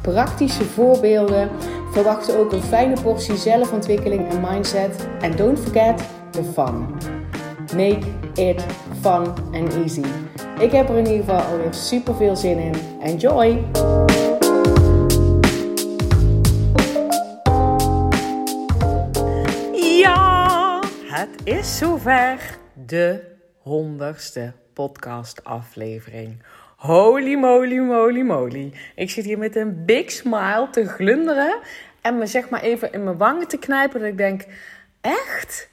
praktische voorbeelden. Verwacht ook een fijne portie zelfontwikkeling en mindset. En don't forget the fun. Make it fun and easy. Ik heb er in ieder geval alweer super veel zin in. Enjoy! Ja, het is zover. De honderdste podcastaflevering. Holy moly moly moly. Ik zit hier met een big smile te glunderen en me zeg maar even in mijn wangen te knijpen. Dat ik denk, echt?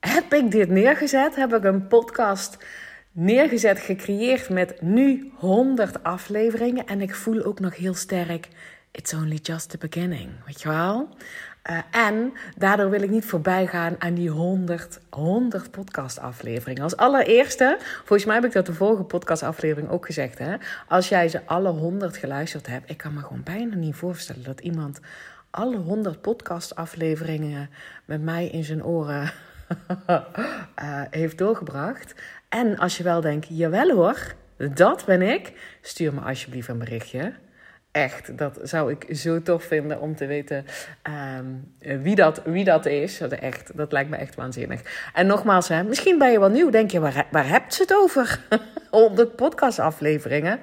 Heb ik dit neergezet? Heb ik een podcast neergezet, gecreëerd met nu 100 afleveringen. En ik voel ook nog heel sterk, it's only just the beginning. Weet je wel? Uh, en daardoor wil ik niet voorbij gaan aan die 100, 100 podcastafleveringen. Als allereerste, volgens mij heb ik dat de vorige podcastaflevering ook gezegd. Hè? Als jij ze alle 100 geluisterd hebt, ik kan me gewoon bijna niet voorstellen dat iemand alle 100 podcastafleveringen met mij in zijn oren uh, heeft doorgebracht. En als je wel denkt, jawel hoor, dat ben ik, stuur me alsjeblieft een berichtje. Echt, dat zou ik zo tof vinden om te weten um, wie, dat, wie dat is. Dat, echt, dat lijkt me echt waanzinnig. En nogmaals, hè, misschien ben je wel nieuw. Denk je, waar, waar hebt ze het over? 100 podcastafleveringen.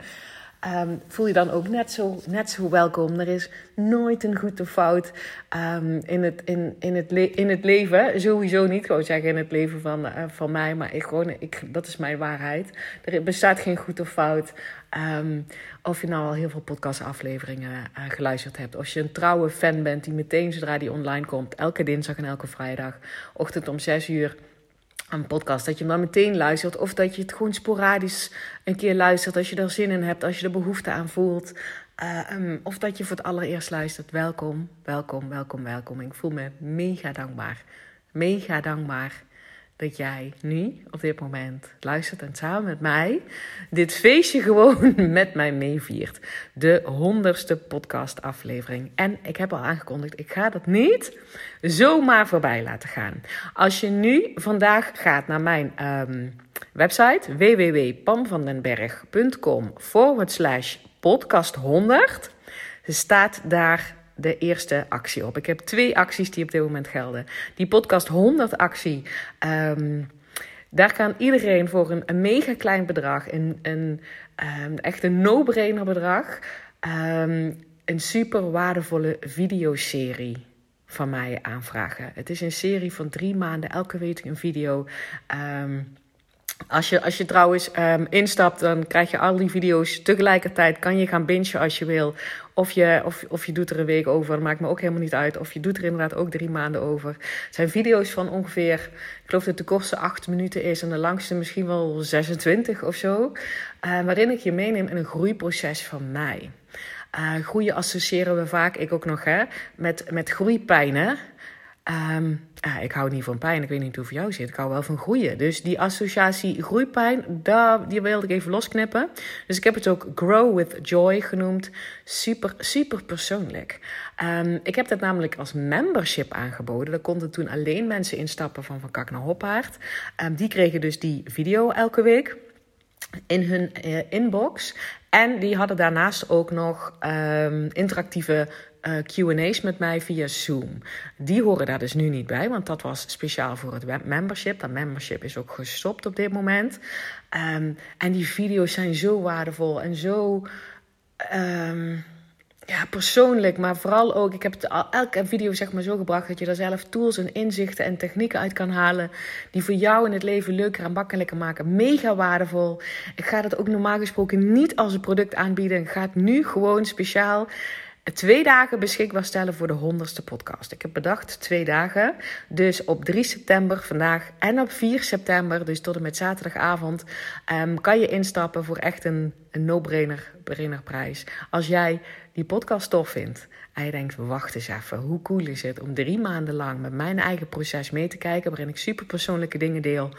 Um, voel je dan ook net zo, net zo welkom. Er is nooit een goed of fout um, in, het, in, in, het in het leven. Sowieso niet, gewoon zeggen in het leven van, uh, van mij. Maar ik, gewoon, ik, dat is mijn waarheid. Er bestaat geen goed of fout. Um, of je nou al heel veel podcastafleveringen uh, geluisterd hebt. Als je een trouwe fan bent die meteen zodra die online komt... elke dinsdag en elke vrijdag, ochtend om 6 uur een podcast, dat je hem dan meteen luistert. Of dat je het gewoon sporadisch een keer luistert als je er zin in hebt, als je er behoefte aan voelt. Uh, um, of dat je voor het allereerst luistert. Welkom, welkom, welkom, welkom. Ik voel me mega dankbaar. Mega dankbaar dat jij nu op dit moment luistert en samen met mij dit feestje gewoon met mij meeviert. De honderdste podcastaflevering. En ik heb al aangekondigd, ik ga dat niet zomaar voorbij laten gaan. Als je nu vandaag gaat naar mijn um, website www.pamvandenberg.com forward slash podcast 100 staat daar de eerste actie op. Ik heb twee acties die op dit moment gelden. Die podcast 100 actie. Um, daar kan iedereen voor een, mega klein bedrag, een, een um, echt een no-brainer bedrag, um, een super waardevolle videoserie van mij aanvragen. Het is een serie van drie maanden, elke week een video. Als je, als je trouwens um, instapt, dan krijg je al die video's tegelijkertijd. Kan je gaan bingen als je wil. Of je, of, of je doet er een week over. Maakt me ook helemaal niet uit. Of je doet er inderdaad ook drie maanden over. Het zijn video's van ongeveer, ik geloof dat de kortste acht minuten is. En de langste misschien wel 26 of zo. Uh, waarin ik je meeneem in een groeiproces van mij. Uh, groeien associëren we vaak, ik ook nog, hè, met, met groeipijnen. Um, ik hou niet van pijn. Ik weet niet hoe voor jou zit. Ik hou wel van groeien. Dus die associatie groeipijn, daar, die wilde ik even losknippen. Dus ik heb het ook Grow with Joy genoemd. Super, super persoonlijk. Um, ik heb dat namelijk als membership aangeboden. Daar konden toen alleen mensen instappen van Van Kak naar Hoppaard. Um, die kregen dus die video elke week in hun uh, inbox. En die hadden daarnaast ook nog um, interactieve uh, QA's met mij via Zoom. Die horen daar dus nu niet bij, want dat was speciaal voor het membership. Dat membership is ook gestopt op dit moment. Um, en die video's zijn zo waardevol en zo. Um, ja, persoonlijk, maar vooral ook, ik heb het elke video zeg maar zo gebracht dat je daar zelf tools en inzichten en technieken uit kan halen die voor jou in het leven leuker en makkelijker maken. Mega waardevol. Ik ga dat ook normaal gesproken niet als een product aanbieden. Ik ga het nu gewoon speciaal twee dagen beschikbaar stellen voor de honderdste podcast. Ik heb bedacht twee dagen. Dus op 3 september vandaag en op 4 september, dus tot en met zaterdagavond, um, kan je instappen voor echt een een no-brainer brainer prijs. Als jij die podcast tof vindt en je denkt, wacht eens even, hoe cool is het om drie maanden lang met mijn eigen proces mee te kijken, waarin ik super persoonlijke dingen deel,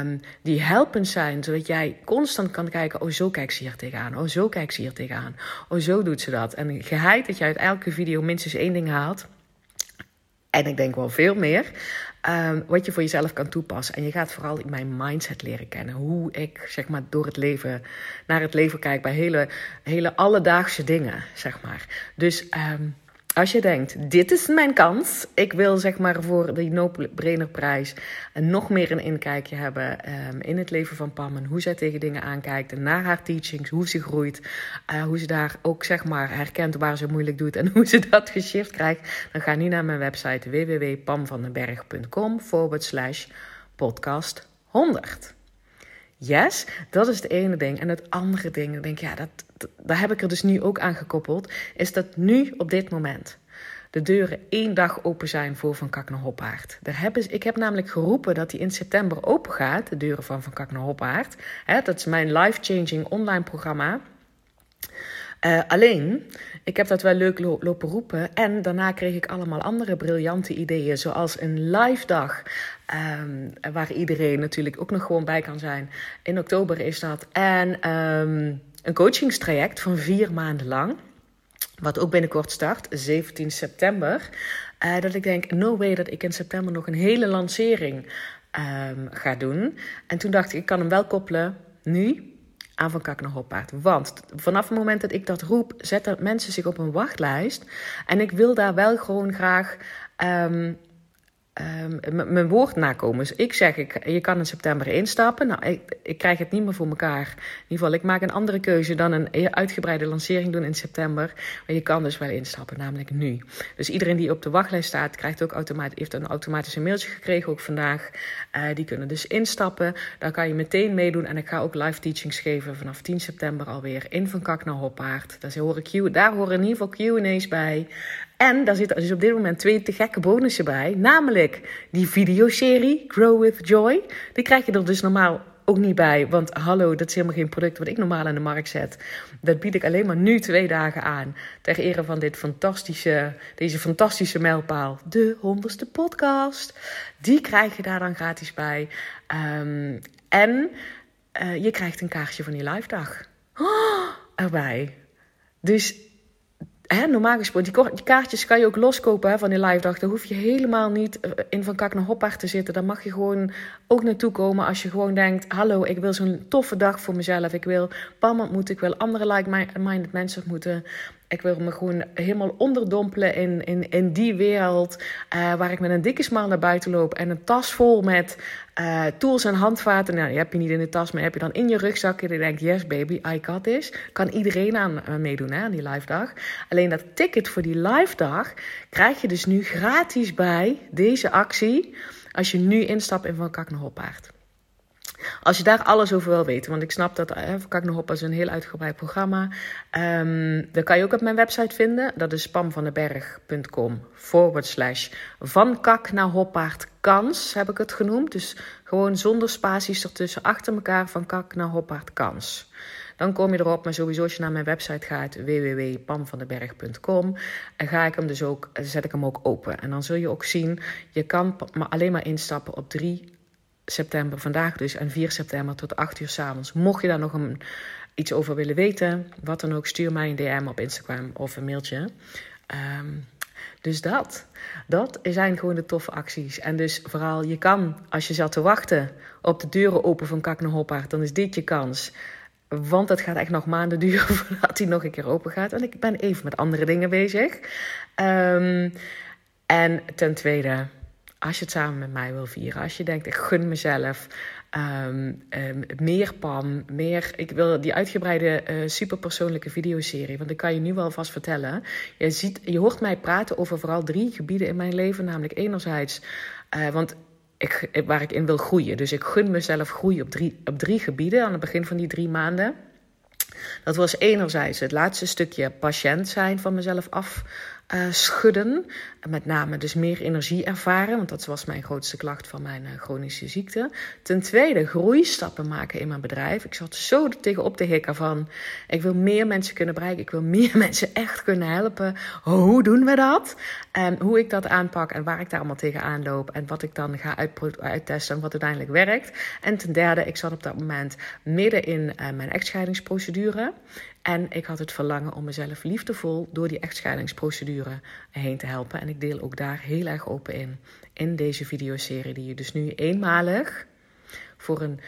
um, die helpend zijn, zodat jij constant kan kijken, oh zo kijkt ze hier tegenaan, oh zo kijkt ze hier tegenaan, oh zo doet ze dat. En geheid dat je uit elke video minstens één ding haalt. En ik denk wel veel meer. Um, wat je voor jezelf kan toepassen. En je gaat vooral mijn mindset leren kennen. Hoe ik zeg maar door het leven, naar het leven kijk bij hele, hele alledaagse dingen, zeg maar. Dus um, als je denkt, dit is mijn kans. Ik wil zeg maar voor de No-Brainer prijs nog meer een inkijkje hebben um, in het leven van Pam. En hoe zij tegen dingen aankijkt. En naar haar teachings, hoe ze groeit. Uh, hoe ze daar ook zeg maar herkent waar ze moeilijk doet. En hoe ze dat geshift krijgt. Dan ga nu naar mijn website www.pamvandenberg.com forward slash podcast 100. Yes, dat is het ene ding. En het andere ding, denk ik, ja, dat, daar heb ik er dus nu ook aan gekoppeld, is dat nu op dit moment de deuren één dag open zijn voor Van Kak naar Hoppaard. Daar hebben, ik heb namelijk geroepen dat die in september open gaat, de deuren van Van Kak naar Hoppaard. dat is mijn life-changing online programma. Uh, alleen, ik heb dat wel leuk lopen roepen. En daarna kreeg ik allemaal andere briljante ideeën. Zoals een live dag. Um, waar iedereen natuurlijk ook nog gewoon bij kan zijn. In oktober is dat. En um, een coachingstraject van vier maanden lang. Wat ook binnenkort start, 17 september. Uh, dat ik denk, no way dat ik in september nog een hele lancering um, ga doen. En toen dacht ik, ik kan hem wel koppelen nu aan Van Kak naar Hoppaard. Want vanaf het moment dat ik dat roep, zetten mensen zich op een wachtlijst. En ik wil daar wel gewoon graag um, mijn woord nakomen. Dus ik zeg, je kan in september instappen. Nou, ik, ik, krijg het niet meer voor elkaar. In ieder geval, ik maak een andere keuze dan een uitgebreide lancering doen in september. Maar je kan dus wel instappen, namelijk nu. Dus iedereen die op de wachtlijst staat, krijgt ook automatisch, heeft een automatische mailtje gekregen, ook vandaag. Uh, die kunnen dus instappen. Daar kan je meteen meedoen. En ik ga ook live teachings geven vanaf 10 september alweer in Van Kak naar Hoppaard. Daar horen, daar horen in ieder geval Q&A's bij. En daar zitten dus op dit moment twee te gekke bonussen bij. Namelijk die videoserie Grow with Joy. Die krijg je er dus normaal ook niet bij. Want hallo, dat is helemaal geen product wat ik normaal in de markt zet. Dat bied ik alleen maar nu twee dagen aan. Ter ere van dit fantastische, deze fantastische mijlpaal. De honderdste podcast. Die krijg je daar dan gratis bij. Um, en uh, je krijgt een kaartje van die live dag. Oh, erbij. Dus hè, normaal gesproken, die, kaartjes kan je ook loskopen van die live dag. Daar hoef je helemaal niet eh, in van kak naar hoppaard te zitten. Daar mag je gewoon ook naartoe komen als je gewoon denkt... hallo, ik wil zo'n toffe dag voor mezelf. Ik wil Pam ontmoeten, ik wil andere like-minded mensen ontmoeten. Ik wil me gewoon helemaal onderdompelen in, in, in die wereld. Uh, waar ik met een dikke smaal naar buiten loop. En een tas vol met uh, tools en handvaten. Nou, die heb je niet in de tas, maar heb je dan in je rugzak. En je denkt, yes baby, I got this. Kan iedereen aan uh, meedoen hè, aan die live dag. Alleen dat ticket voor die live dag krijg je dus nu gratis bij deze actie. Als je nu instapt in Van Kak naar. Als je daar alles over wil weten, want ik snap dat eh, kan ik nog op als een heel uitgebreid programma. Um, dat kan je ook op mijn website vinden. Dat is pamvandenberg.com forward slash van kak naar hoppaard kans heb ik het genoemd. Dus gewoon zonder spaties ertussen achter elkaar van kak naar hoppaard kans. Dan kom je erop, maar sowieso als je naar mijn website gaat, www.pamvandenberg.com, en ga ik hem dus ook, zet ik hem ook open. En dan zul je ook zien, je kan maar alleen maar instappen op drie september, vandaag dus, en 4 september tot 8 uur s avonds. Mocht je daar nog een, iets over willen weten, wat dan ook, stuur mij een DM op Instagram of een mailtje. Um, dus dat, dat zijn gewoon de toffe acties. En dus vooral, je kan, als je zat te wachten op de deuren open van Kak naar Hoppaard, dan is dit je kans. Want het gaat echt nog maanden duren voordat hij nog een keer open gaat. En ik ben even met andere dingen bezig. Um, en ten tweede, als je het samen met mij wil vieren, als je denkt, ik gun mezelf um, meer PAM, meer, ik wil die uitgebreide uh, superpersoonlijke videoserie, want ik kan je nu wel vast vertellen. Je, ziet, je hoort mij praten over vooral drie gebieden in mijn leven, namelijk enerzijds, uh, want ik, waar ik in wil groeien. Dus ik gun mezelf groei op drie, op drie gebieden aan het begin van die drie maanden. Dat was enerzijds het laatste stukje patiënt zijn van mezelf af uh, schudden. Met name dus meer energie ervaren, want dat was mijn grootste klacht van mijn uh, chronische ziekte. Ten tweede, groeistappen maken in mijn bedrijf. Ik zat zo tegenop te hikken van, ik wil meer mensen kunnen bereiken. Ik wil meer mensen echt kunnen helpen. Hoe doen we dat? En hoe ik dat aanpak en waar ik daar allemaal tegenaan loop. En wat ik dan ga uittesten en wat uiteindelijk werkt. En ten derde, ik zat op dat moment midden in uh, mijn echtscheidingsprocedure. En ik had het verlangen om mezelf liefdevol door die echtscheidingsprocedure heen te helpen. En ik deel ook daar heel erg open in. In deze videoserie, die je dus nu eenmalig voor een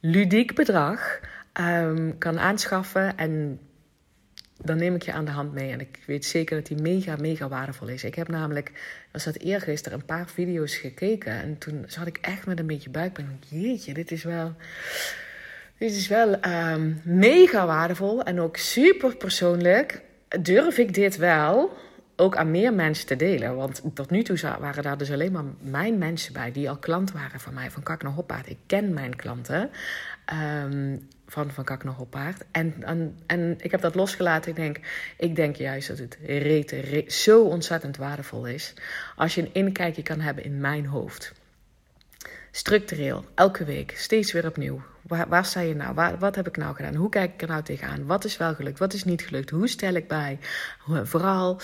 ludiek bedrag um, kan aanschaffen. En dan neem ik je aan de hand mee. En ik weet zeker dat die mega, mega waardevol is. Ik heb namelijk, was dat eergisteren, een paar video's gekeken. En toen zat ik echt met een beetje buikpijn. Jeetje, dit is wel dit is wel um, mega waardevol en ook super persoonlijk. Durf ik dit wel ook aan meer mensen te delen? Want tot nu toe waren daar dus alleen maar mijn mensen bij die al klant waren van mij, van Kak naar Hoppaard. Ik ken mijn klanten um, van Van Kak naar. En, en, en ik heb dat losgelaten. Ik denk, ik denk juist dat het rete, zo ontzettend waardevol is als je een inkijkje kan hebben in mijn hoofd. Structureel, elke week, steeds weer opnieuw. Waar, waar sta je nou? Waar, wat heb ik nou gedaan? Hoe kijk ik er nou tegenaan? Wat is wel gelukt? Wat is niet gelukt? Hoe stel ik bij? Vooral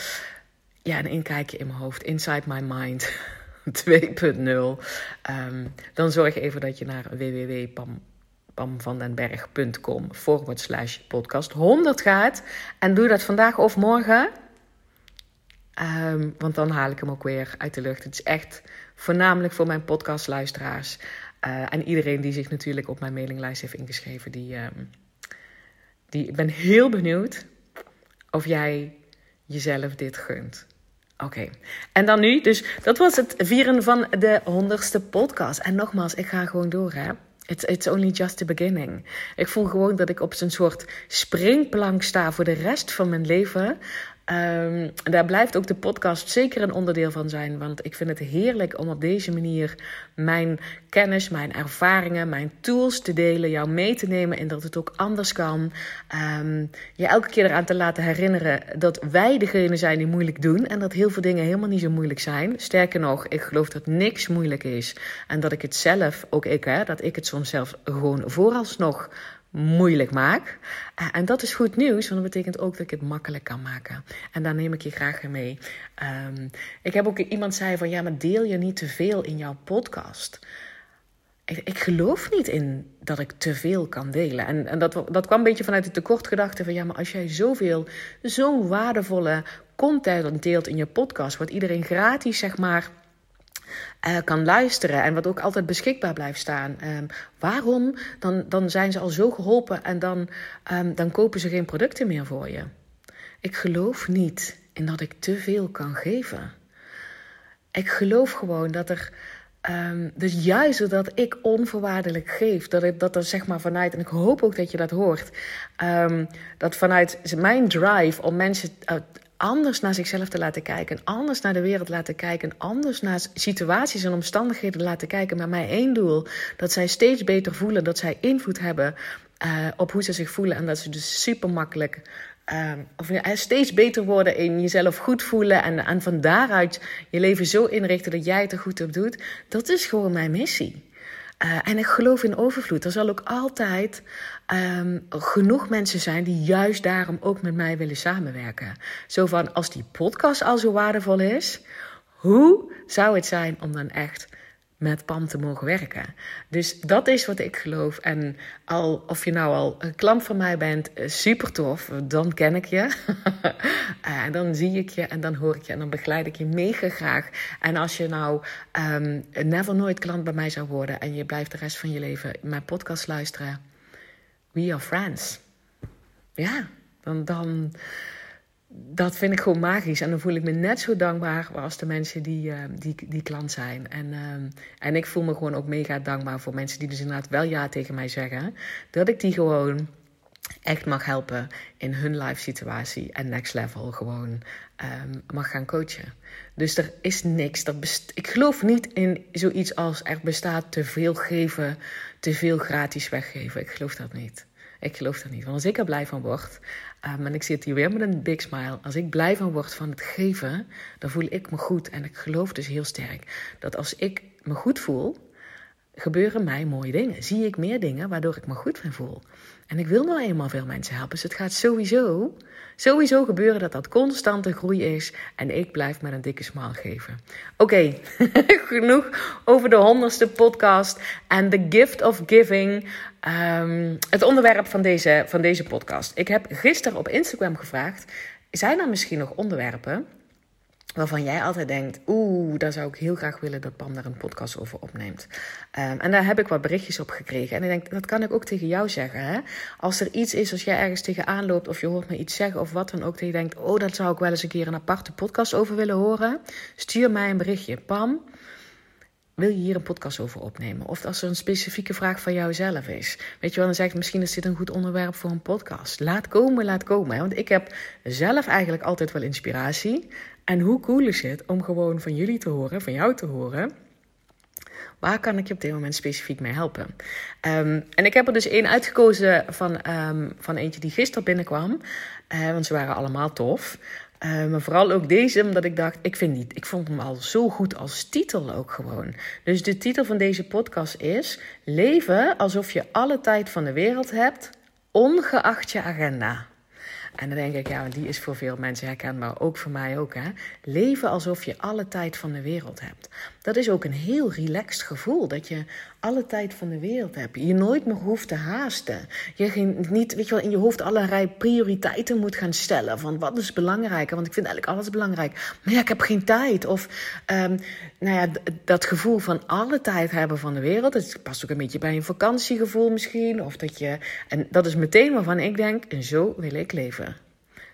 ja, een inkijkje in mijn hoofd. Inside my mind 2.0. Um, ehm, dan zorg even dat je naar www.pamvandenberg.com forward slash podcast 100 gaat. En doe dat vandaag of morgen. Um, want dan haal ik hem ook weer uit de lucht. Het is echt voornamelijk voor mijn podcastluisteraars. Uh, en iedereen die zich natuurlijk op mijn mailinglijst heeft ingeschreven. Die, um, die, ik ben heel benieuwd of jij jezelf dit gunt. Oké, en dan nu, dus dat was het vieren van de honderdste podcast. En nogmaals, ik ga gewoon door, hè. It's, it's only just the beginning. Ik voel gewoon dat ik op zo'n soort springplank sta voor de rest van mijn leven. Um, daar blijft ook de podcast zeker een onderdeel van zijn. Want ik vind het heerlijk om op deze manier mijn kennis, mijn ervaringen, mijn tools te delen. Jou mee te nemen in dat het ook anders kan. Um, je elke keer eraan te laten herinneren dat wij degene zijn die moeilijk doen. En dat heel veel dingen helemaal niet zo moeilijk zijn. Sterker nog, ik geloof dat niks moeilijk is. En dat ik het zelf, ook ik, hè, dat ik het soms zelf gewoon vooralsnog moeilijk maak. Eh, en dat is goed nieuws, want dat betekent ook dat ik het makkelijk kan maken. En daar neem ik je graag mee. Um, ik heb ook iemand zei van ja, maar deel je niet te veel in jouw podcast. Ik, geloof niet in dat ik te veel kan delen. En, en dat, dat kwam een beetje vanuit de tekortgedachte van ja, maar als jij zoveel, zo'n waardevolle content deelt in je podcast, wordt iedereen gratis, zeg maar uh, kan luisteren en wat ook altijd beschikbaar blijft staan. Um, waarom? Dan, dan zijn ze al zo geholpen en dan, um, dan kopen ze geen producten meer voor je. Ik geloof niet in dat ik te veel kan geven. Ik geloof gewoon dat er. Um, dus juist doordat ik onvoorwaardelijk geef, dat, ik, dat er zeg maar vanuit, en ik hoop ook dat je dat hoort, dat vanuit mijn drive om mensen anders naar zichzelf te laten kijken, anders naar de wereld laten kijken, anders naar situaties en omstandigheden laten kijken. Maar mij één doel: dat zij steeds beter voelen, dat zij invloed hebben uh, op hoe ze zich voelen en dat ze dus super makkelijk. Uh, of uh, steeds beter worden in jezelf goed voelen en, en van daaruit je leven zo inrichten dat jij het er goed op doet. Dat is gewoon mijn missie. Uh, en ik geloof in overvloed. Er zal ook altijd um, genoeg mensen zijn die juist daarom ook met mij willen samenwerken. Zo van, als die podcast al zo waardevol is, hoe zou het zijn om dan echt met Pam te mogen werken. Dus dat is wat ik geloof. En al, of je nou al een klant van mij bent, eh, super tof, dan ken ik je. en dan zie ik je en dan hoor ik je en dan begeleid ik je mega graag. En als je nou um, never nooit klant bij mij zou worden en je blijft de rest van je leven mijn podcast luisteren, we are friends. Ja, dan. dan dat vind ik gewoon magisch. En dan voel ik me net zo dankbaar als de mensen die, uh, die, die klant zijn. En, uh, en ik voel me gewoon ook mega dankbaar voor mensen die dus inderdaad wel ja tegen mij zeggen. Dat ik die gewoon echt mag helpen in hun life situatie en next level gewoon um, mag gaan coachen. Dus er is niks. Er ik geloof niet in zoiets als er bestaat te veel geven, te veel gratis weggeven. Ik geloof dat niet. Ik geloof dat niet. Want als ik er blij van word, Um, en ik zit hier weer met een big smile. Als ik blij van word van het geven, dan voel ik me goed. En ik geloof dus heel sterk dat als ik me goed voel, gebeuren mij mooie dingen. Zie ik meer dingen waardoor ik me goed van voel. En ik wil nou eenmaal veel mensen helpen. Dus het gaat sowieso, sowieso gebeuren dat dat constante groei is. En ik blijf met een dikke smile geven. Oké, genoeg over de honderdste podcast. En the gift of giving. Um, het onderwerp van deze, van deze podcast. Ik heb gisteren op Instagram gevraagd. Zijn er misschien nog onderwerpen waarvan jij altijd denkt: oeh, daar zou ik heel graag willen dat Pam daar een podcast over opneemt. Um, en daar heb ik wat berichtjes op gekregen. En ik denk, dat kan ik ook tegen jou zeggen. Hè? Als er iets is, als jij ergens tegenaan loopt of je hoort me iets zeggen of wat dan ook, dat je denkt: oh, dat zou ik wel eens een keer een aparte podcast over willen horen. Stuur mij een berichtje. Pam, wil je hier een podcast over opnemen? Of als er een specifieke vraag van jou zelf is. Weet je wel, dan zeg ik misschien is dit een goed onderwerp voor een podcast. Laat komen, laat komen. Want ik heb zelf eigenlijk altijd wel inspiratie. En hoe cool is het om gewoon van jullie te horen, van jou te horen. Waar kan ik je op dit moment specifiek mee helpen? Um, en ik heb er dus één uitgekozen van, um, van eentje die gisteren binnenkwam. Uh, want ze waren allemaal tof. Uh, maar vooral ook deze, omdat ik dacht, ik, vind niet, ik vond hem al zo goed als titel ook gewoon. Dus de titel van deze podcast is: Leven alsof je alle tijd van de wereld hebt, ongeacht je agenda. En dan denk ik, ja, die is voor veel mensen herkenbaar, ook voor mij ook. Hè? Leven alsof je alle tijd van de wereld hebt. Dat is ook een heel relaxed gevoel, dat je alle tijd van de wereld hebt. Je nooit meer hoeft te haasten. Je niet, weet je wel, in je hoofd allerlei prioriteiten moet gaan stellen. Van wat is belangrijker? Want ik vind eigenlijk alles belangrijk. Maar ja, ik heb geen tijd. Of um, nou ja, dat gevoel van alle tijd hebben van de wereld. Dat past ook een beetje bij een vakantiegevoel misschien. Of dat je, en dat is meteen waarvan ik denk, en zo wil ik leven.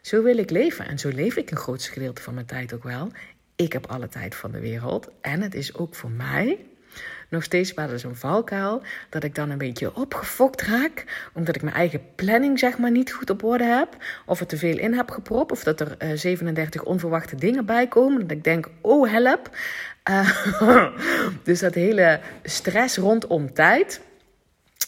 Zo wil ik leven. En zo leef ik een grootste gedeelte van mijn tijd ook wel. Ik heb alle tijd van de wereld. En het is ook voor mij nog steeds wel eens een valkuil. Dat ik dan een beetje opgefokt raak. Omdat ik mijn eigen planning zeg maar niet goed op orde heb. Of er te veel in heb gepropt. Of dat er uh, eh, 37 onverwachte dingen bij komen. Dat ik denk, oh help. Uh, dus dat hele stress rondom tijd.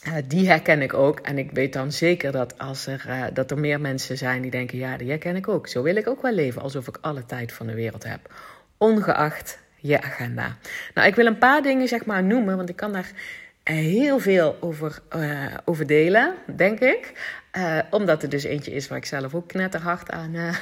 Uh, die herken ik ook. En ik weet dan zeker dat als er, dat er meer mensen zijn die denken: ja, die herken ik ook. Zo wil ik ook wel leven, alsof ik alle tijd van de wereld heb. Ongeacht je agenda. Nou, ik wil een paar dingen zeg maar noemen, want ik kan daar heel veel over, uh, over delen, denk ik. Uh, omdat er dus eentje is waar ik zelf ook knetterhard aan, uh,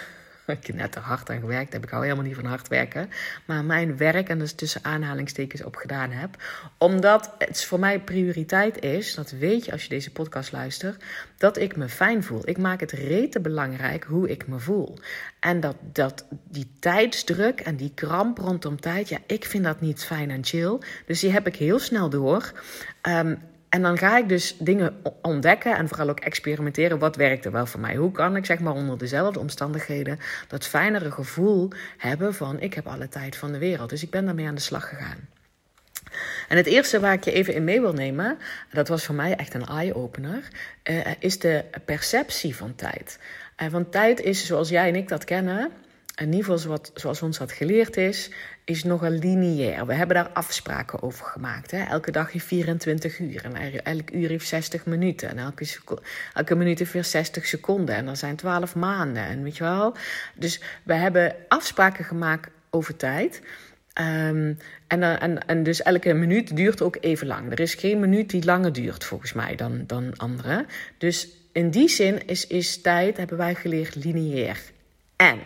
ik heb net er hard aan gewerkt heb. Ik hou helemaal niet van hard werken. Maar mijn werk, en dus tussen aanhalingstekens op gedaan heb. Omdat het voor mij prioriteit is, dat weet je als je deze podcast luistert, dat ik me fijn voel. Ik maak het rete belangrijk hoe ik me voel. En dat, dat die tijdsdruk en die kramp rondom tijd, ja, ik vind dat niet fijn en chill. Dus die heb ik heel snel door. Um, en dan ga ik dus dingen ontdekken en vooral ook experimenteren. Wat werkt er wel voor mij? Hoe kan ik zeg maar onder dezelfde omstandigheden dat fijnere gevoel hebben van ik heb alle tijd van de wereld. Dus ik ben daarmee aan de slag gegaan. En het eerste waar ik je even in mee wil nemen, dat was voor mij echt een eye-opener, uh, is de perceptie van tijd. Uh, want tijd is, zoals jij en ik dat kennen, in ieder geval zoals, zoals ons dat geleerd is, is nogal lineair. We hebben daar afspraken over gemaakt. Hè? Elke dag heeft 24 uur en elk uur heeft 60 minuten. En elke, elke minuut heeft weer 60 seconden. En er zijn 12 maanden. En weet je wel? Dus we hebben afspraken gemaakt over tijd. Um, en, en, en dus elke minuut duurt ook even lang. Er is geen minuut die langer duurt, volgens mij, dan, dan andere. Dus in die zin is, is tijd, hebben wij geleerd, lineair. En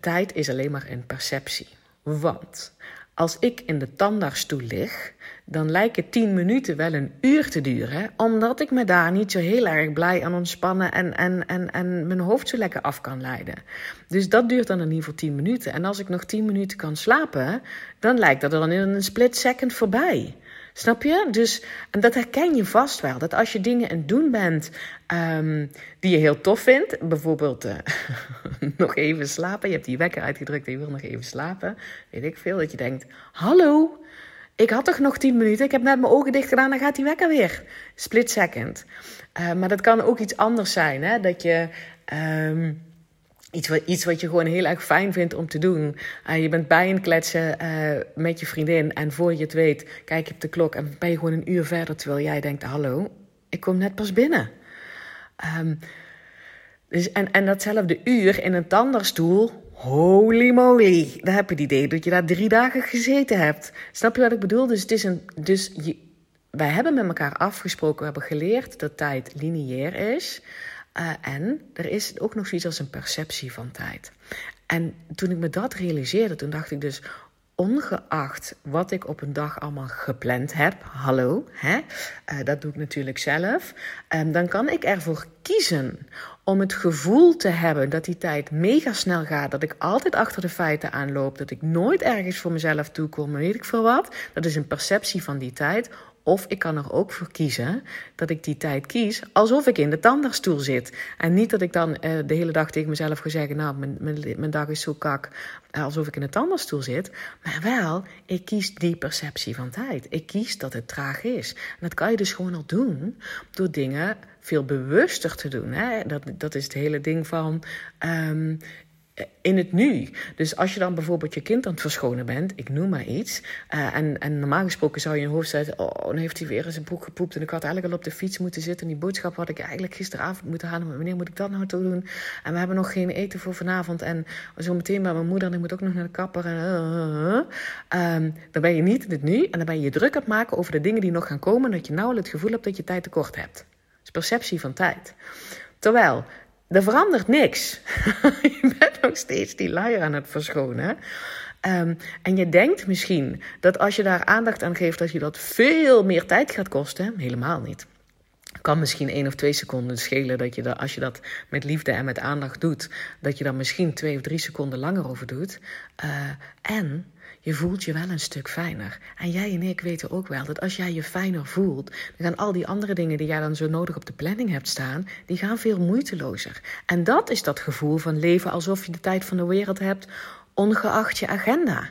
tijd is alleen maar een perceptie. Want als ik in de tandartsstoel lig, dan lijken 10 minuten wel een uur te duren, omdat ik me daar niet zo heel erg blij aan ontspannen en, en, en, en mijn hoofd zo lekker af kan leiden. Dus dat duurt dan in ieder geval 10 minuten. En als ik nog 10 minuten kan slapen, dan lijkt dat dan in een split second voorbij. Snap je? Dus, en dat herken je vast wel. Dat als je dingen aan het doen bent um, die je heel tof vindt, bijvoorbeeld uh, nog even slapen. Je hebt die wekker uitgedrukt en je wil nog even slapen. Weet ik veel. Dat je denkt: Hallo, ik had toch nog 10 minuten? Ik heb net mijn ogen dicht gedaan, dan gaat die wekker weer. Split second. Uh, maar dat kan ook iets anders zijn. Hè? Dat je. Um, Iets wat, iets wat je gewoon heel erg fijn vindt om te doen. Uh, je bent bij een kletsen uh, met je vriendin en voor je het weet, kijk je op de klok en ben je gewoon een uur verder terwijl jij denkt: Hallo, ik kom net pas binnen. Ehm, dus, en, en datzelfde uur in een tandarstoel, holy moly, daar heb je het idee dat je daar drie dagen gezeten hebt. Snap je wat ik bedoel? Dus, het is een, dus je, wij hebben met elkaar afgesproken, we hebben geleerd dat tijd lineair is. En er is ook nog zoiets als een perceptie van tijd. En toen ik me dat realiseerde, toen dacht ik dus, ongeacht wat ik op een dag allemaal gepland heb, hallo, hè, uh, dat doe ik natuurlijk zelf, um, dan kan ik ervoor kiezen om het gevoel te hebben dat die tijd mega snel gaat, dat ik altijd achter de feiten aanloop, dat ik nooit ergens voor mezelf toekom, weet ik veel wat. Dat is een perceptie van die tijd. Of ik kan er ook voor kiezen dat ik die tijd kies alsof ik in de tandartsstoel zit. En niet dat ik dan uh, de hele dag tegen mezelf ga zeggen: Nou, mijn, mijn, mijn dag is zo kak, uh, alsof ik in de tandartsstoel zit. Maar wel, ik kies die perceptie van tijd. Ik kies dat het traag is. En dat kan je dus gewoon al doen door dingen veel bewuster te doen. Hè? Dat, dat is het hele ding van. Um, in het nu. Dus als je dan bijvoorbeeld je kind aan het verschonen bent, ik noem maar iets. Uh, en, en normaal gesproken zou je in je hoofd zeggen: Oh, dan heeft hij weer eens een boek gepoept. En ik had eigenlijk al op de fiets moeten zitten. En die boodschap had ik eigenlijk gisteravond moeten halen. Wanneer moet ik dat nou toe doen? En we hebben nog geen eten voor vanavond. En zo meteen bij mijn moeder. En ik moet ook nog naar de kapper. En, uh, um, dan ben je niet in het nu. En dan ben je je druk aan het maken over de dingen die nog gaan komen. En dat je nou het gevoel hebt dat je tijd tekort hebt. Dat is perceptie van tijd. Terwijl er verandert niks. je bent nog steeds die luier aan het verschonen. Um, en je denkt misschien dat als je daar aandacht aan geeft, dat je dat veel meer tijd gaat kosten. Helemaal niet. Kan misschien één of twee seconden schelen dat je dat, als je dat met liefde en met aandacht doet, dat je dan misschien twee of drie seconden langer over doet. Uh, en je voelt je wel een stuk fijner. En jij en ik weten ook wel dat als jij je fijner voelt, dan gaan al die andere dingen die jij dan zo nodig op de planning hebt staan, die gaan veel moeitelozer. En dat is dat gevoel van leven alsof je de tijd van de wereld hebt, ongeacht je agenda.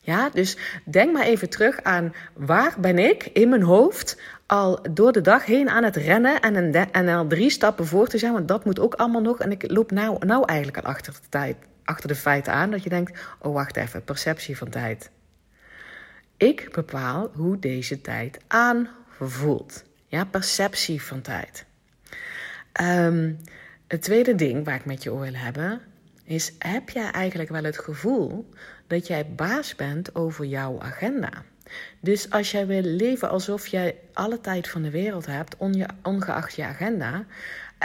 Ja, dus denk maar even terug aan waar ben ik in mijn hoofd al door de dag heen aan het rennen en, een en al drie stappen voor te zijn, want dat moet ook allemaal nog. En ik loop nou, nou eigenlijk al achter de tijd achter de feiten aan dat je denkt: oh wacht even, perceptie van tijd. Ik bepaal hoe deze tijd aanvoelt. Ja, perceptie van tijd. Um, het tweede ding waar ik met je over wil hebben is: heb jij eigenlijk wel het gevoel dat jij baas bent over jouw agenda? Dus als jij wil leven alsof jij alle tijd van de wereld hebt, ongeacht je agenda,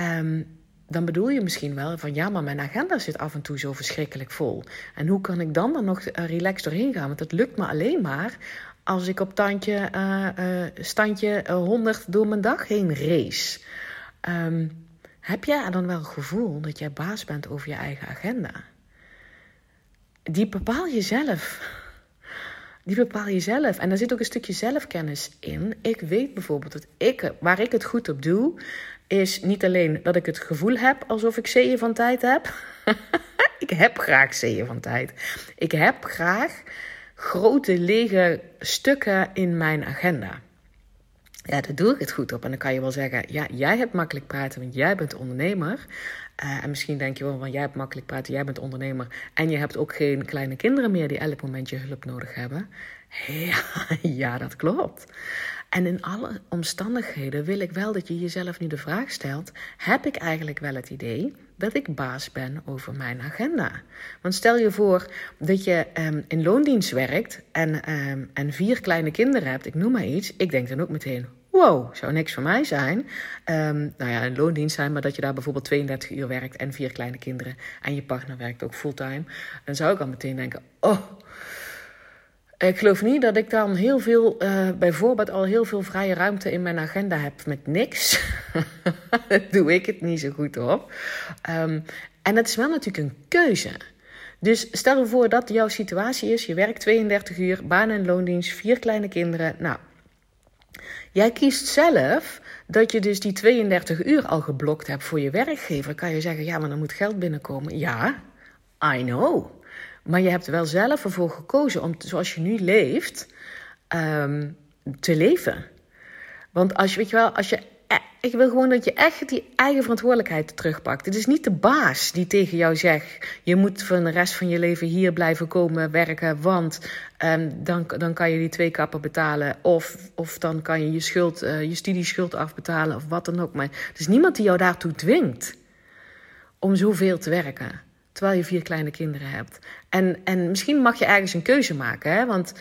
um, dan bedoel je misschien wel van ja, maar mijn agenda zit af en toe zo verschrikkelijk vol. En hoe kan ik dan dan nog uh, relaxed doorheen gaan? Want dat lukt me alleen maar als ik op tandje, uh, uh, standje 100 door mijn dag heen race. Um, heb jij dan wel het gevoel dat jij baas bent over je eigen agenda? Die bepaal je zelf. Die bepaal je zelf. En daar zit ook een stukje zelfkennis in. Ik weet bijvoorbeeld dat ik, waar ik het goed op doe, is niet alleen dat ik het gevoel heb alsof ik zeeën van tijd heb. ik heb graag zeeën van tijd. Ik heb graag grote lege stukken in mijn agenda. Ja, daar doe ik het goed op. En dan kan je wel zeggen, ja, jij hebt makkelijk praten, want jij bent ondernemer. Uh, en misschien denk je wel, van jij hebt makkelijk praten, jij bent ondernemer. En je hebt ook geen kleine kinderen meer die elk moment je hulp nodig hebben. Ja dat klopt. En in alle omstandigheden wil ik wel dat je jezelf nu de vraag stelt: heb ik eigenlijk wel het idee dat ik baas ben over mijn agenda? Want stel je voor dat je um, in loondienst werkt en, um, en vier kleine kinderen hebt, ik noem maar iets. Ik denk dan ook meteen: wow, zou niks voor mij zijn. Um, nou ja, in loondienst zijn, maar dat je daar bijvoorbeeld 32 uur werkt en vier kleine kinderen en je partner werkt ook fulltime. Dan zou ik al meteen denken: oh ik geloof niet dat ik dan heel veel, uh, bijvoorbeeld al heel veel vrije ruimte in mijn agenda heb met niks. doe ik het niet zo goed op. Um, en dat is wel natuurlijk een keuze. Dus stel je voor dat jouw situatie is: je werkt 32 uur, baan en loondienst, vier kleine kinderen. Nou, jij kiest zelf dat je dus die 32 uur al geblokt hebt voor je werkgever. Kan je zeggen: ja, maar dan moet geld binnenkomen. Ja, I know. Maar je hebt wel zelf ervoor gekozen om, zoals je nu leeft, um, te leven. Want als je, weet je wel, als je, ik wil gewoon dat je echt die eigen verantwoordelijkheid terugpakt. Het is niet de baas die tegen jou zegt: je moet voor de rest van je leven hier blijven komen werken, want um, dan, dan kan je die twee kappen betalen. Of, of dan kan je je, schuld, uh, je studieschuld afbetalen, of wat dan ook. Maar er is niemand die jou daartoe dwingt om zoveel te werken. Terwijl je vier kleine kinderen hebt. En, en misschien mag je ergens een keuze maken, hè? want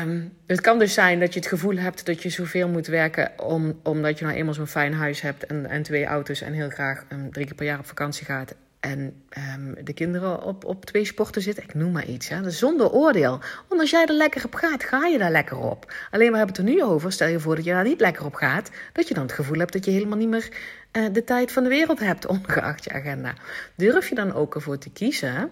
Um, het kan dus zijn dat je het gevoel hebt dat je zoveel moet werken om, omdat je nou eenmaal zo'n fijn huis hebt en, en twee auto's en heel graag um, drie keer per jaar op vakantie gaat. En um, de kinderen op, op twee sporten zitten. Ik noem maar iets. Hè. Is zonder oordeel. Want als jij er lekker op gaat, ga je daar lekker op. Alleen we hebben het er nu over. Stel je voor dat je daar niet lekker op gaat. Dat je dan het gevoel hebt dat je helemaal niet meer uh, de tijd van de wereld hebt. Ongeacht je agenda. Durf je dan ook ervoor te kiezen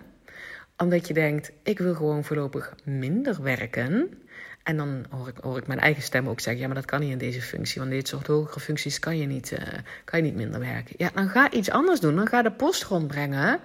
omdat je denkt, ik wil gewoon voorlopig minder werken. En dan hoor ik, hoor ik mijn eigen stem ook zeggen: ja, maar dat kan niet in deze functie. Want dit soort hogere functies kan je niet, uh, kan je niet minder werken. Ja, dan ga iets anders doen. Dan ga de post rondbrengen.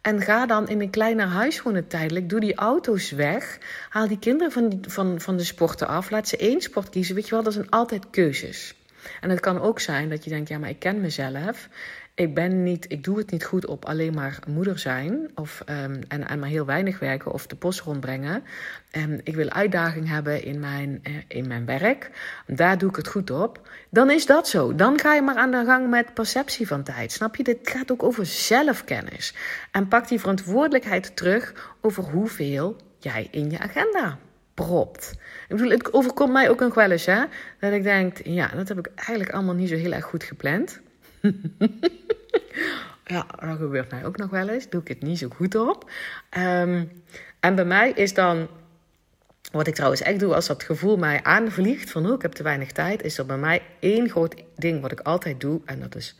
En ga dan in een kleiner huis wonen tijdelijk. Doe die auto's weg. Haal die kinderen van, van, van de sporten af. Laat ze één sport kiezen. Weet je wel, dat zijn altijd keuzes. En het kan ook zijn dat je denkt: ja, maar ik ken mezelf ik ben niet, ik doe het niet goed op alleen maar moeder zijn of, um, en, en maar heel weinig werken of de post rondbrengen. En ik wil uitdaging hebben in mijn, eh, in mijn werk. Daar doe ik het goed op. Dan is dat zo. Dan ga je maar aan de gang met perceptie van tijd. Snap je? Dit gaat ook over zelfkennis. En pak die verantwoordelijkheid terug over hoeveel jij in je agenda propt. Ik bedoel, het overkomt mij ook nog wel eens, hè? Dat ik denk, ja, dat heb ik eigenlijk allemaal niet zo heel erg goed gepland. ja, dat gebeurt mij ook nog wel eens. Doe ik het niet zo goed op. Um, en bij mij is dan, wat ik trouwens echt doe als dat gevoel mij aanvliegt van oh, ik heb te weinig tijd, is er bij mij één groot ding wat ik altijd doe en dat is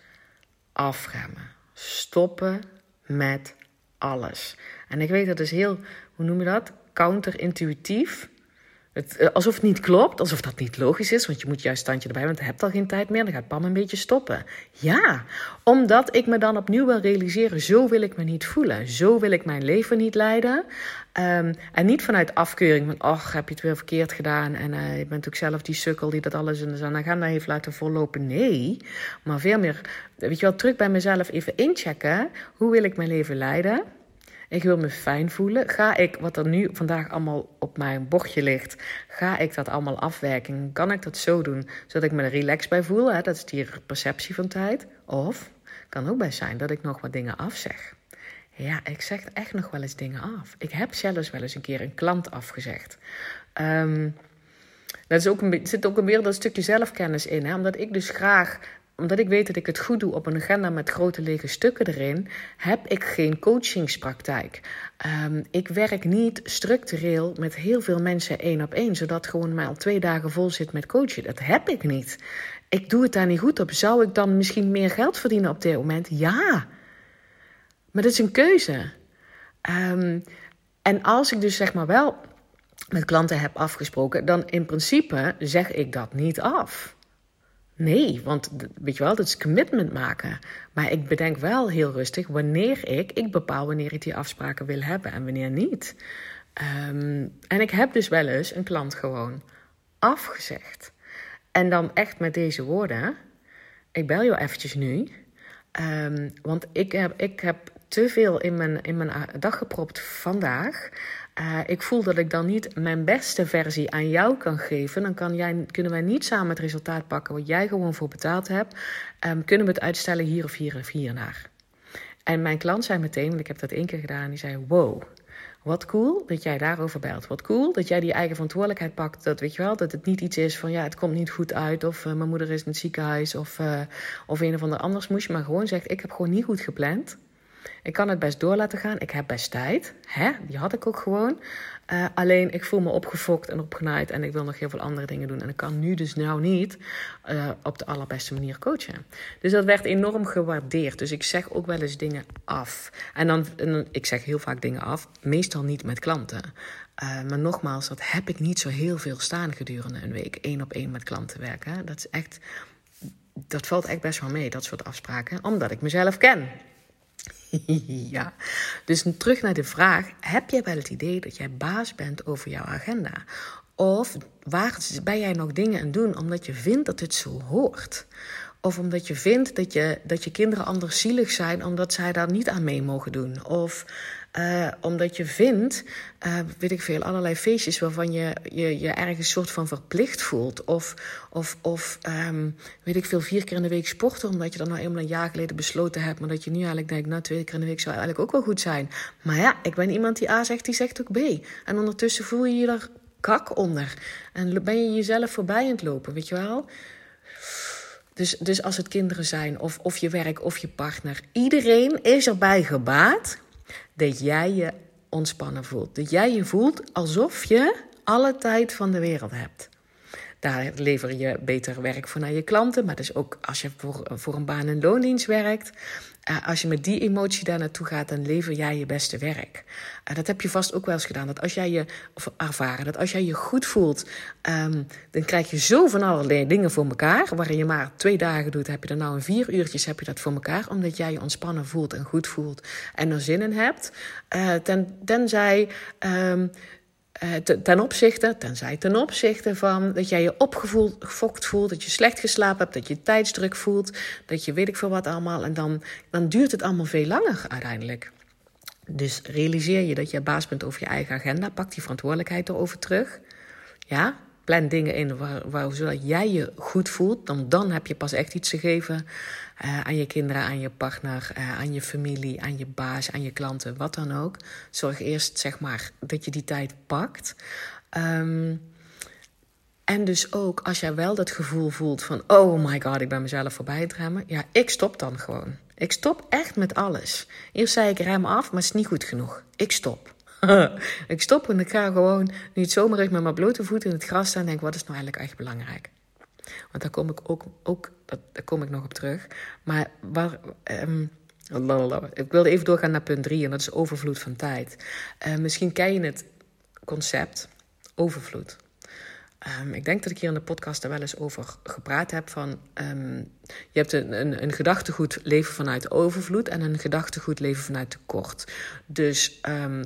afremmen. Stoppen met alles. En ik weet dat is heel, hoe noem je dat? Counterintuïtief. Eh, alsof het niet klopt, alsof dat niet logisch is, want je moet juist standje erbij, want je hebt al geen tijd meer, dan gaat Pam een beetje stoppen. Ja, omdat ik me dan opnieuw wil realiseren, zo wil ik me niet voelen, zo wil ik mijn leven niet leiden. Um, en niet vanuit afkeuring van, ach, heb je het weer verkeerd gedaan en uh, je bent ook zelf die sukkel die dat alles in zijn agenda heeft laten vollopen. Nee, maar veel meer, weet je wel, terug bij mezelf even inchecken, hoe wil ik mijn leven leiden? Ik wil me fijn voelen. Ga ik, wat er nu vandaag allemaal op mijn bordje ligt, ga ik dat allemaal afwerken? Kan ik dat zo doen, zodat ik me er relaxed bij voel? Hè? Dat is die perceptie van tijd. Of kan ook best zijn dat ik nog wat dingen afzeg. Ja, ik zeg echt nog wel eens dingen af. Ik heb zelfs wel eens een keer een klant afgezegd. Um, dat is ook een, zit ook een meer dat stukje zelfkennis in. Hè? Omdat ik dus graag omdat ik weet dat ik het goed doe op een agenda met grote lege stukken erin, heb ik geen coachingspraktijk. Um, ik werk niet structureel met heel veel mensen één op één, zodat gewoon mij al twee dagen vol zit met coachen. Dat heb ik niet. Ik doe het daar niet goed op. Zou ik dan misschien meer geld verdienen op dit moment? Ja. Maar dat is een keuze. Um, en als ik dus zeg maar wel met klanten heb afgesproken, dan in principe zeg ik dat niet af. Nee, want weet je wel, dat is commitment maken. Maar ik bedenk wel heel rustig wanneer ik, ik bepaal wanneer ik die afspraken wil hebben en wanneer niet. Um, en ik heb dus wel eens een klant gewoon afgezegd. En dan echt met deze woorden: Ik bel jou eventjes nu. Um, want ik heb, ik heb te veel in mijn, in mijn dag gepropt vandaag. Uh, ik voel dat ik dan niet mijn beste versie aan jou kan geven. Dan kan jij, kunnen wij niet samen het resultaat pakken wat jij gewoon voor betaald hebt. Um, kunnen we het uitstellen hier of hier of hiernaar. En mijn klant zei meteen, want ik heb dat één keer gedaan, die zei: Wow, wat cool dat jij daarover belt. Wat cool dat jij die eigen verantwoordelijkheid pakt. Dat weet je wel, dat het niet iets is van ja, het komt niet goed uit. Of uh, mijn moeder is in het ziekenhuis. Of, uh, of een of ander anders moest. Maar gewoon zegt: Ik heb gewoon niet goed gepland. Ik kan het best door laten gaan. Ik heb best tijd. Hè? Die had ik ook gewoon. Uh, alleen ik voel me opgefokt en opgenaaid. En ik wil nog heel veel andere dingen doen. En ik kan nu dus nou niet uh, op de allerbeste manier coachen. Dus dat werd enorm gewaardeerd. Dus ik zeg ook wel eens dingen af. En dan, ik zeg heel vaak dingen af. Meestal niet met klanten. Uh, maar nogmaals, dat heb ik niet zo heel veel staan gedurende een week. één op één met klanten werken. Dat is echt. Dat valt echt best wel mee, dat soort afspraken. Omdat ik mezelf ken. ja, dus terug naar de vraag: heb jij wel het idee dat jij baas bent over jouw agenda? Of waar ben jij nog dingen aan doen omdat je vindt dat het zo hoort? Of omdat je vindt dat je, dat je kinderen anders zielig zijn omdat zij daar niet aan mee mogen doen. Of uh, omdat je vindt, uh, weet ik veel, allerlei feestjes waarvan je je, je ergens soort van verplicht voelt. Of, of, of um, weet ik veel, vier keer in de week sporten, omdat je dat nou eenmaal een jaar geleden besloten hebt. Maar dat je nu eigenlijk denkt, nou twee keer in de week zou eigenlijk ook wel goed zijn. Maar ja, ik ben iemand die A zegt, die zegt ook B. En ondertussen voel je je er kak onder. En ben je jezelf voorbij aan het lopen, weet je wel? Dus, dus als het kinderen zijn, of, of je werk, of je partner. Iedereen is erbij gebaat dat jij je ontspannen voelt. Dat jij je voelt alsof je alle tijd van de wereld hebt. Daar lever je beter werk voor naar je klanten. Maar dus ook als je voor, voor een baan- en loondienst werkt. Uh, als je met die emotie daar naartoe gaat, dan lever jij je beste werk. Uh, dat heb je vast ook wel eens gedaan. Dat als jij je, ervaren, dat als jij je goed voelt, um, dan krijg je zo van allerlei dingen voor elkaar. Waarin je maar twee dagen doet, heb je dan nou in vier uurtjes heb je dat voor elkaar. Omdat jij je ontspannen voelt en goed voelt en er zin in hebt. Uh, ten, tenzij. Uh, ten opzichte, tenzij ten opzichte van dat jij je opgefokt voelt, dat je slecht geslapen hebt, dat je tijdsdruk voelt, dat je weet ik veel wat allemaal. En dan, dan duurt het allemaal veel langer uiteindelijk. Dus realiseer je dat je baas bent over je eigen agenda. Pak die verantwoordelijkheid erover terug. Ja, plan dingen in waar, waar, zodat jij je goed voelt. Dan, dan heb je pas echt iets te geven uh, aan je kinderen, aan je partner, uh, aan je familie, aan je baas, aan je klanten, wat dan ook. Zorg eerst zeg maar dat je die tijd pakt. Um, en dus ook als jij wel dat gevoel voelt van: oh my god, ik ben mezelf voorbij het remmen. Ja, ik stop dan gewoon. Ik stop echt met alles. Eerst zei ik rem af, maar het is niet goed genoeg. Ik stop. ik stop en ik ga gewoon niet zomaar echt met mijn blote voeten in het gras staan en denk: wat is nou eigenlijk echt belangrijk? Want daar kom ik ook, ook daar kom ik nog op terug. Maar waar. Um, ik wilde even doorgaan naar punt drie en dat is overvloed van tijd. Uh, misschien ken je het concept overvloed. Um, ik denk dat ik hier in de podcast er wel eens over gepraat heb. Van, um, je hebt een, een, een, gedachtegoed leven vanuit overvloed en een gedachtegoed leven vanuit tekort. Dus uh,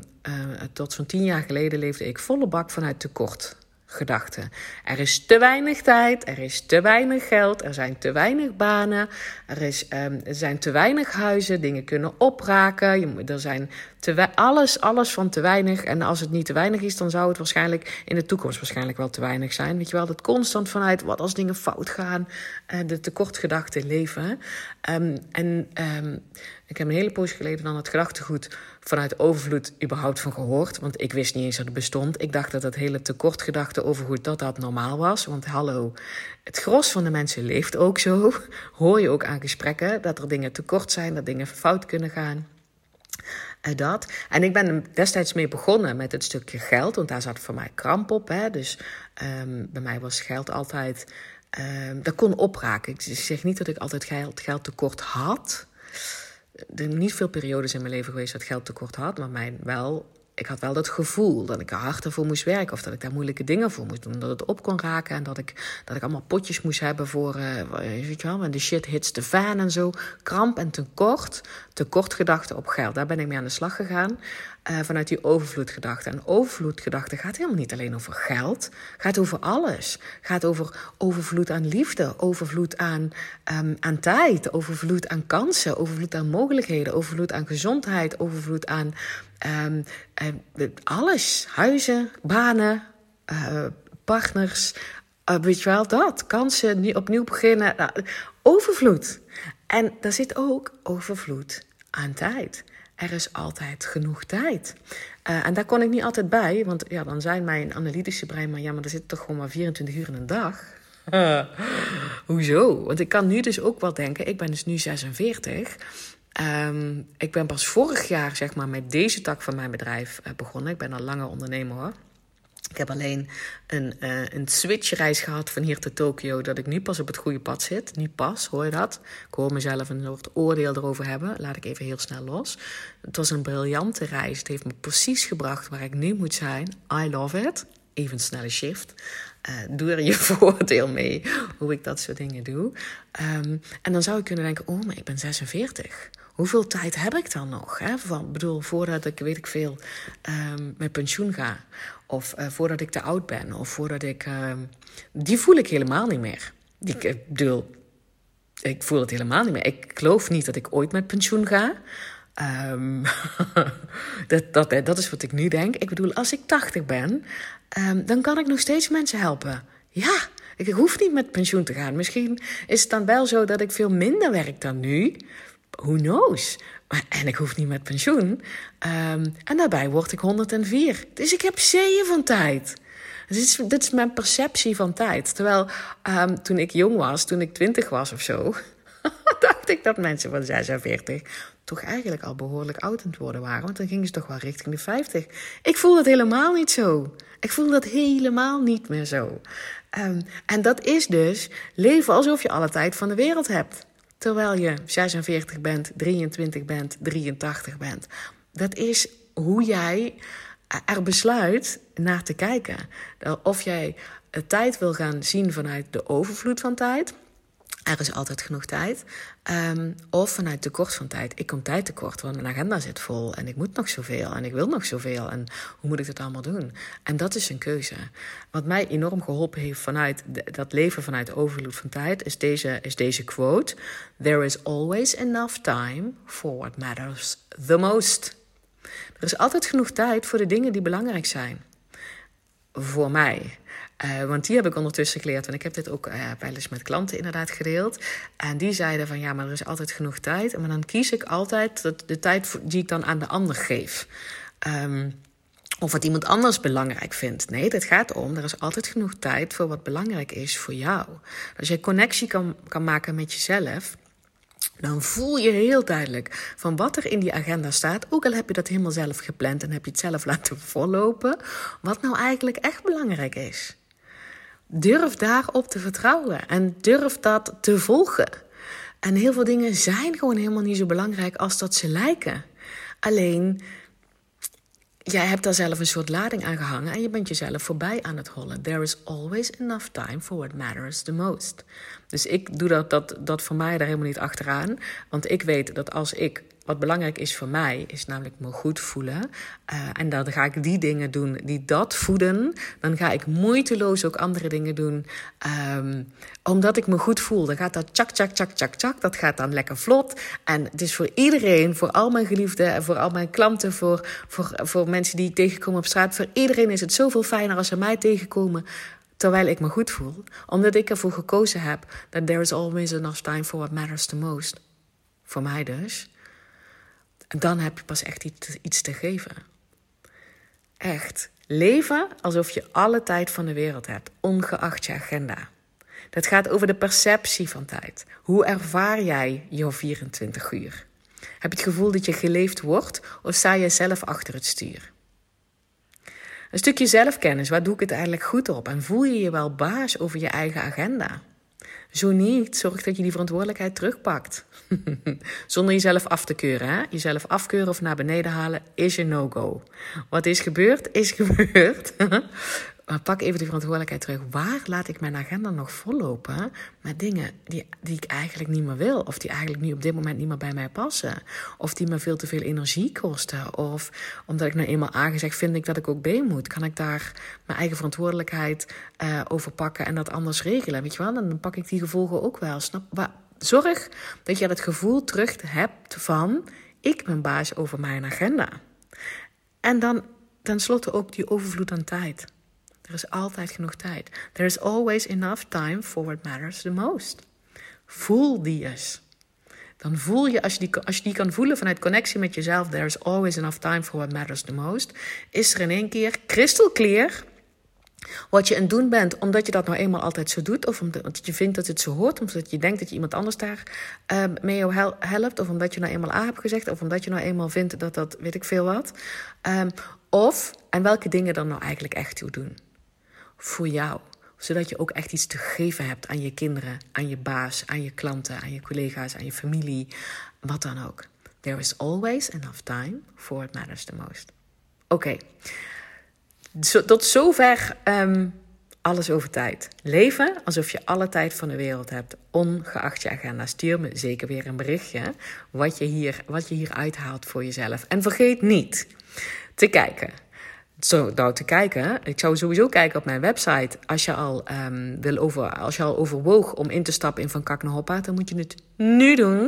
tot zo'n tien jaar geleden leefde ik volle bak vanuit tekort gedachten. Er is te weinig tijd, er is te weinig geld, er zijn te weinig banen, er, is, um, er zijn te weinig huizen, dingen kunnen opraken, je, er zijn te alles, alles van te weinig. En als het niet te weinig is, dan zou het waarschijnlijk in de toekomst waarschijnlijk wel te weinig zijn. Weet je wel, dat constant vanuit wat als dingen fout gaan, uh, de tekortgedachte leven. Um, en um, ik heb een hele poos geleden dan het gedachtegoed vanuit overvloed überhaupt van gehoord. Want ik wist niet eens dat het bestond. Ik dacht dat dat hele tekortgedachte overgoed dat dat normaal was. Want hallo, het gros van de mensen leeft ook zo. Hoor je ook aan gesprekken dat er dingen tekort zijn, dat dingen fout kunnen gaan. Dat. En ik ben destijds mee begonnen met het stukje geld, want daar zat voor mij kramp op. Hè. Dus um, bij mij was geld altijd. Um, dat kon opraken. Ik zeg niet dat ik altijd geld, geld tekort had er niet veel periodes in mijn leven geweest dat geld tekort had, maar mijn wel ik had wel dat gevoel dat ik er harder voor moest werken. Of dat ik daar moeilijke dingen voor moest doen. Dat het op kon raken. En dat ik, dat ik allemaal potjes moest hebben voor. Uh, weet je wel, when the shit hits the fan en zo. Kramp en tekort. Tekortgedachten op geld. Daar ben ik mee aan de slag gegaan. Uh, vanuit die overvloedgedachte. En overvloedgedachte gaat helemaal niet alleen over geld. Gaat over alles. Gaat over overvloed aan liefde. Overvloed aan, um, aan tijd. Overvloed aan kansen. Overvloed aan mogelijkheden. Overvloed aan gezondheid. Overvloed aan Um, alles. Huizen, banen, uh, partners. Weet je wel, dat. Kansen, opnieuw beginnen. Nou, overvloed. En daar zit ook overvloed aan tijd. Er is altijd genoeg tijd. Uh, en daar kon ik niet altijd bij, want ja, dan zijn mijn analytische brein maar ja, maar er zit toch gewoon maar 24 uur in een dag. Hoezo? Want ik kan nu dus ook wel denken, ik ben dus nu 46. Um, ik ben pas vorig jaar zeg maar, met deze tak van mijn bedrijf uh, begonnen. Ik ben al langer ondernemer hoor. Ik heb alleen een, uh, een switchreis gehad van hier tot Tokio, dat ik nu pas op het goede pad zit. Niet pas, hoor je dat? Ik hoor mezelf een soort oordeel erover hebben. Laat ik even heel snel los. Het was een briljante reis. Het heeft me precies gebracht waar ik nu moet zijn. I love it. Even een snelle shift. Uh, doe er je voordeel mee hoe ik dat soort dingen doe. Um, en dan zou ik kunnen denken: oh, maar ik ben 46 hoeveel tijd heb ik dan nog? Van, bedoel, voordat ik, weet ik veel, um, met pensioen ga. Of uh, voordat ik te oud ben. Of voordat ik... Um, die voel ik helemaal niet meer. Die, ik bedoel, Ik voel het helemaal niet meer. Ik geloof niet dat ik ooit met pensioen ga. Um, dat, dat, dat is wat ik nu denk. Ik bedoel, als ik 80 ben, um, dan kan ik nog steeds mensen helpen. Ja, ik hoef niet met pensioen te gaan. Misschien is het dan wel zo dat ik veel minder werk dan nu. Who knows? En ik hoef niet met pensioen. Um, en daarbij word ik 104. Dus ik heb zeeën van tijd. Is, dit is mijn perceptie van tijd. Terwijl um, toen ik jong was, toen ik 20 was of zo, dacht ik dat mensen van 46 toch eigenlijk al behoorlijk oud aan het worden waren. Want dan gingen ze toch wel richting de 50. Ik voel dat helemaal niet zo. Ik voel dat helemaal niet meer zo. Um, en dat is dus leven alsof je alle tijd van de wereld hebt. Terwijl je 46 bent, 23 bent, 83 bent. Dat is hoe jij er besluit naar te kijken. Of jij tijd wil gaan zien vanuit de overvloed van tijd er is altijd genoeg tijd. Um, of vanuit tekort van tijd. Ik kom tijd tekort, want mijn agenda zit vol. En ik moet nog zoveel. En ik wil nog zoveel. En hoe moet ik dat allemaal doen? En dat is een keuze. Wat mij enorm geholpen heeft vanuit dat leven vanuit de overvloed van tijd... is deze, is deze quote. There is always enough time for what matters the most. Er is altijd genoeg tijd voor de dingen die belangrijk zijn. Voor mij. Uh, want die heb ik ondertussen geleerd. En ik heb dit ook uh, wel eens met klanten inderdaad gedeeld. En die zeiden van ja, maar er is altijd genoeg tijd. Maar dan kies ik altijd de, de tijd die ik dan aan de ander geef. Um, of wat iemand anders belangrijk vindt. Nee, het gaat om, er is altijd genoeg tijd voor wat belangrijk is voor jou. Als je connectie kan, kan maken met jezelf, dan voel je heel duidelijk van wat er in die agenda staat. Ook al heb je dat helemaal zelf gepland en heb je het zelf laten vollopen. Wat nou eigenlijk echt belangrijk is. Durf daarop te vertrouwen en durf dat te volgen. En heel veel dingen zijn gewoon helemaal niet zo belangrijk als dat ze lijken. Alleen, jij hebt daar zelf een soort lading aan gehangen en je bent jezelf voorbij aan het hollen. There is always enough time for what matters the most. Dus ik doe dat, dat, dat voor mij daar helemaal niet achteraan. Want ik weet dat als ik wat belangrijk is voor mij, is namelijk me goed voelen. Uh, en dan ga ik die dingen doen die dat voeden. Dan ga ik moeiteloos ook andere dingen doen. Um, omdat ik me goed voel. Dan gaat dat tjak, tjak, tjak, tjak, tjak. Dat gaat dan lekker vlot. En het is voor iedereen, voor al mijn geliefden, voor al mijn klanten, voor, voor, voor mensen die ik tegenkom op straat. Voor iedereen is het zoveel fijner als ze mij tegenkomen terwijl ik me goed voel. Omdat ik ervoor gekozen heb that there is always enough time for what matters the most. Voor mij dus. En dan heb je pas echt iets, te geven. Echt. Leven alsof je alle tijd van de wereld hebt, ongeacht je agenda. Dat gaat over de perceptie van tijd. Hoe ervaar jij je 24 uur? Heb je het gevoel dat je geleefd wordt of sta je zelf achter het stuur? Een stukje zelfkennis, waar doe ik het eigenlijk goed op? En voel je je wel baas over je eigen agenda? Zo niet, zorg dat je die verantwoordelijkheid terugpakt. Zonder jezelf af te keuren. Hè? Jezelf afkeuren of naar beneden halen is een no-go. Wat is gebeurd, is gebeurd. Maar pak even die verantwoordelijkheid terug. Waar laat ik mijn agenda nog vollopen met dingen die, die ik eigenlijk niet meer wil? Of die eigenlijk nu op dit moment niet meer bij mij passen? Of die me veel te veel energie kosten? Of omdat ik nou eenmaal aangezegd vind ik dat ik ook B moet? Kan ik daar mijn eigen verantwoordelijkheid uh, over pakken en dat anders regelen? Weet je wel? Dan pak ik die gevolgen ook wel. Snap? Zorg dat je dat gevoel terug hebt van... ik ben baas over mijn agenda. En dan tenslotte ook die overvloed aan tijd. Er is altijd genoeg tijd. There is always enough time for what matters the most. Voel die eens. Dan voel je, als je, die, als je die kan voelen vanuit connectie met jezelf, there is always enough time for what matters the most, is er in één keer crystal clear wat je aan het doen bent, omdat je dat nou eenmaal altijd zo doet, of omdat je vindt dat het zo hoort, omdat je denkt dat je iemand anders daar uh, mee helpt, of omdat je nou eenmaal A hebt gezegd, of omdat je nou eenmaal vindt dat dat weet ik veel wat. Um, of, en welke dingen dan nou eigenlijk echt toe doen voor jou. Zodat je ook echt iets te geven hebt aan je kinderen, aan je baas, aan je klanten, aan je collega's, aan je familie, wat dan ook. There is always enough time for what matters the most. Oké, tot zover um, alles over tijd. Leven alsof je alle tijd van de wereld hebt, ongeacht je agenda. Stuur me zeker weer een berichtje wat je hier, wat je hier uithaalt voor jezelf. En vergeet niet te kijken zo nou te kijken. Ik zou sowieso kijken op mijn website. Als je al, um, wil over, als je al overwoog om in te stappen in Van Kak naar Hoppa, dan moet je het nu doen.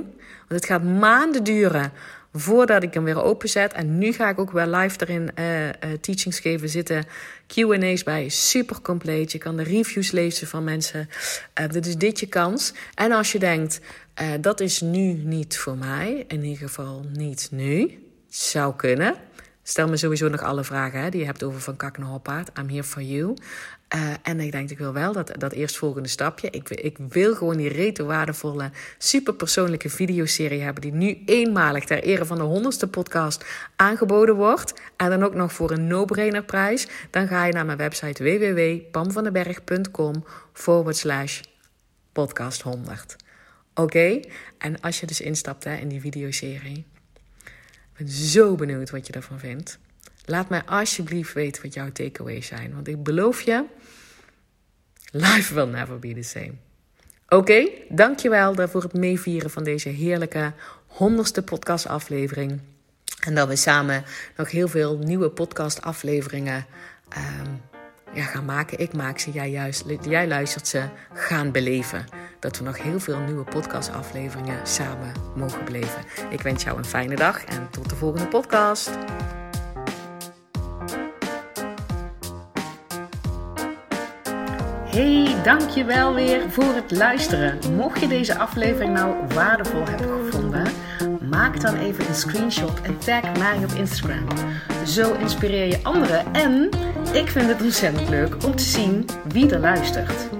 Want het gaat maanden duren voordat ik hem weer openzet. En nu ga ik ook wel live erin uh, uh, teachings geven zitten. Q&A's bij, super compleet. Je kan de reviews lezen van mensen. Uh, dit is dit je kans. En als je denkt, dat is nu niet voor mij. In ieder geval niet nu. Zou kunnen. Stel me sowieso nog alle vragen hè, die je hebt over Van Kak naar Hoppaard. I'm here for you. Uh, en ik denk, ik wil wel dat, dat eerstvolgende stapje. Ik, ik wil gewoon die rete waardevolle, super persoonlijke videoserie hebben. Die nu eenmalig ter ere van de honderdste podcast aangeboden wordt. En dan ook nog voor een no-brainer prijs. Dan ga je naar mijn website www.pamvandenberg.com forward slash podcast 100. Oké? En als je dus instapt hè, in die videoserie. Ben zo benieuwd wat je ervan vindt. Laat mij alsjeblieft weten wat jouw takeaways zijn. Want ik beloof je, life will never be the same. Oké, okay, dankjewel voor het meevieren van deze heerlijke honderdste podcastaflevering. En dat we samen nog heel veel nieuwe podcastafleveringen um, ja, gaan maken. Ik maak ze, jij, juist, jij luistert ze, gaan beleven. Dat we nog heel veel nieuwe podcastafleveringen samen mogen beleven. Ik wens jou een fijne dag en tot de volgende podcast. Hey, dankjewel weer voor het luisteren. Mocht je deze aflevering nou waardevol hebben gevonden, maak dan even een screenshot en tag mij op Instagram. Zo inspireer je anderen en ik vind het ontzettend leuk om te zien wie er luistert.